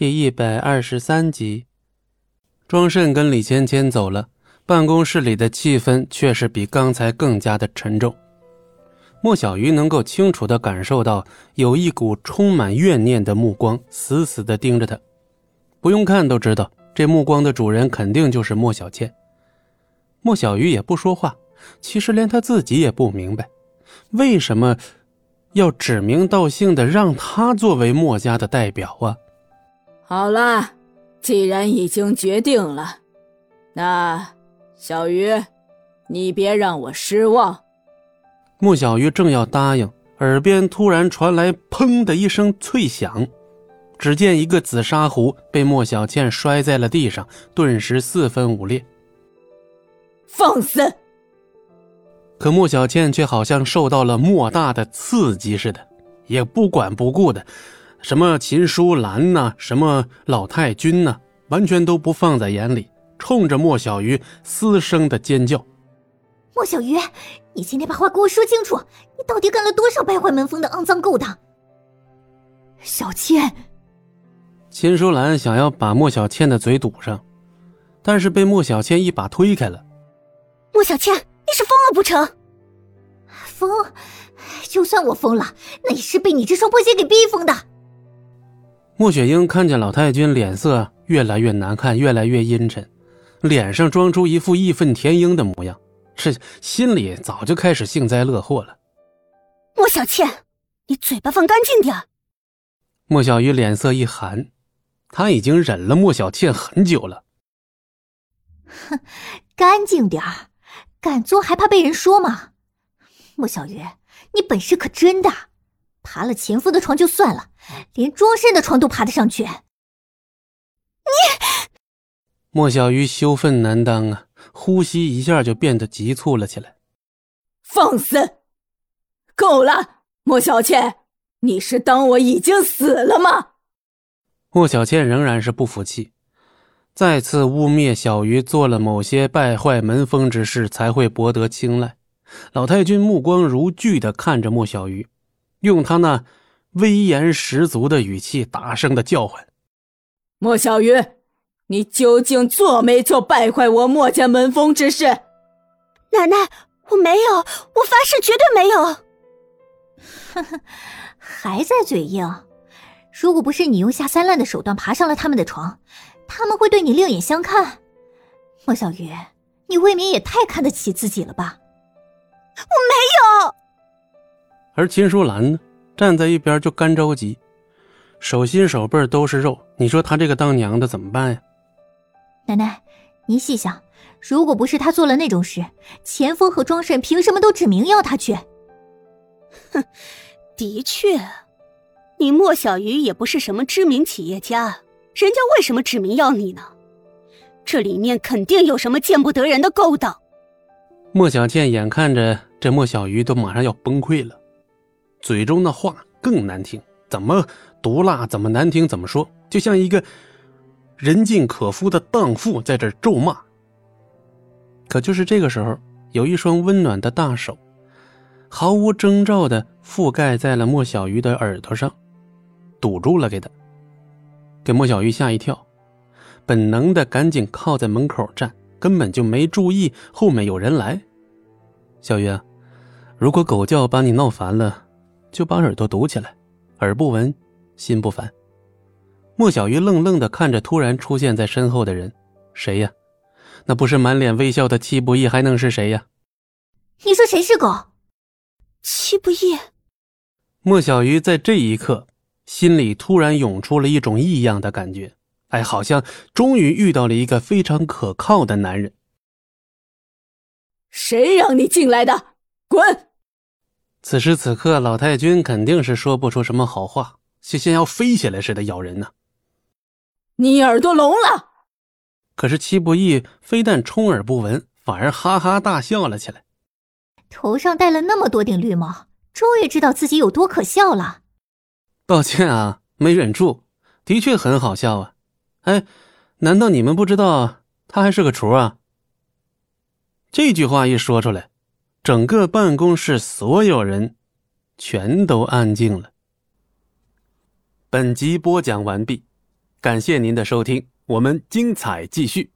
第一百二十三集，庄慎跟李芊芊走了，办公室里的气氛却是比刚才更加的沉重。莫小鱼能够清楚的感受到，有一股充满怨念的目光死死的盯着他。不用看都知道，这目光的主人肯定就是莫小倩。莫小鱼也不说话，其实连他自己也不明白，为什么要指名道姓的让他作为莫家的代表啊？好了，既然已经决定了，那小鱼，你别让我失望。穆小鱼正要答应，耳边突然传来“砰”的一声脆响，只见一个紫砂壶被莫小倩摔在了地上，顿时四分五裂。放肆！可莫小倩却好像受到了莫大的刺激似的，也不管不顾的。什么秦淑兰呐，什么老太君呐，完全都不放在眼里，冲着莫小鱼嘶声的尖叫。莫小鱼，你今天把话给我说清楚，你到底干了多少败坏门风的肮脏勾当？小倩，秦淑兰想要把莫小倩的嘴堵上，但是被莫小倩一把推开了。莫小倩，你是疯了不成？疯？就算我疯了，那也是被你这双破鞋给逼疯的。莫雪英看见老太君脸色越来越难看，越来越阴沉，脸上装出一副义愤填膺的模样，是心里早就开始幸灾乐祸了。莫小倩，你嘴巴放干净点。莫小鱼脸色一寒，他已经忍了莫小倩很久了。哼，干净点儿，敢作还怕被人说吗？莫小鱼，你本事可真大。爬了前夫的床就算了，连庄慎的床都爬得上去。你，莫小鱼羞愤难当啊，呼吸一下就变得急促了起来。放肆！够了，莫小倩，你是当我已经死了吗？莫小倩仍然是不服气，再次污蔑小鱼做了某些败坏门风之事才会博得青睐。老太君目光如炬的看着莫小鱼。用他那威严十足的语气，大声的叫唤：“莫小鱼，你究竟做没做败坏我莫家门风之事？”奶奶，我没有，我发誓绝对没有。呵呵，还在嘴硬。如果不是你用下三滥的手段爬上了他们的床，他们会对你另眼相看。莫小鱼，你未免也太看得起自己了吧？我没有。而秦淑兰呢，站在一边就干着急，手心手背都是肉。你说她这个当娘的怎么办呀？奶奶，您细想，如果不是他做了那种事，钱枫和庄慎凭什么都指名要他去？哼，的确，你莫小鱼也不是什么知名企业家，人家为什么指名要你呢？这里面肯定有什么见不得人的勾当。莫小倩眼看着这莫小鱼都马上要崩溃了。嘴中的话更难听，怎么毒辣，怎么难听，怎么说，就像一个人尽可夫的荡妇在这咒骂。可就是这个时候，有一双温暖的大手，毫无征兆的覆盖在了莫小鱼的耳朵上，堵住了给他，给莫小鱼吓一跳，本能的赶紧靠在门口站，根本就没注意后面有人来。小鱼，如果狗叫把你闹烦了。就把耳朵堵起来，耳不闻，心不烦。莫小鱼愣愣的看着突然出现在身后的人，谁呀？那不是满脸微笑的戚不义，还能是谁呀？你说谁是狗？戚不义。莫小鱼在这一刻心里突然涌出了一种异样的感觉，哎，好像终于遇到了一个非常可靠的男人。谁让你进来的？滚！此时此刻，老太君肯定是说不出什么好话，就像要飞起来似的咬人呢。你耳朵聋了？可是戚不义非但充耳不闻，反而哈哈大笑了起来。头上戴了那么多顶绿帽，终于知道自己有多可笑了。抱歉啊，没忍住，的确很好笑啊。哎，难道你们不知道他还是个厨啊？这句话一说出来。整个办公室所有人全都安静了。本集播讲完毕，感谢您的收听，我们精彩继续。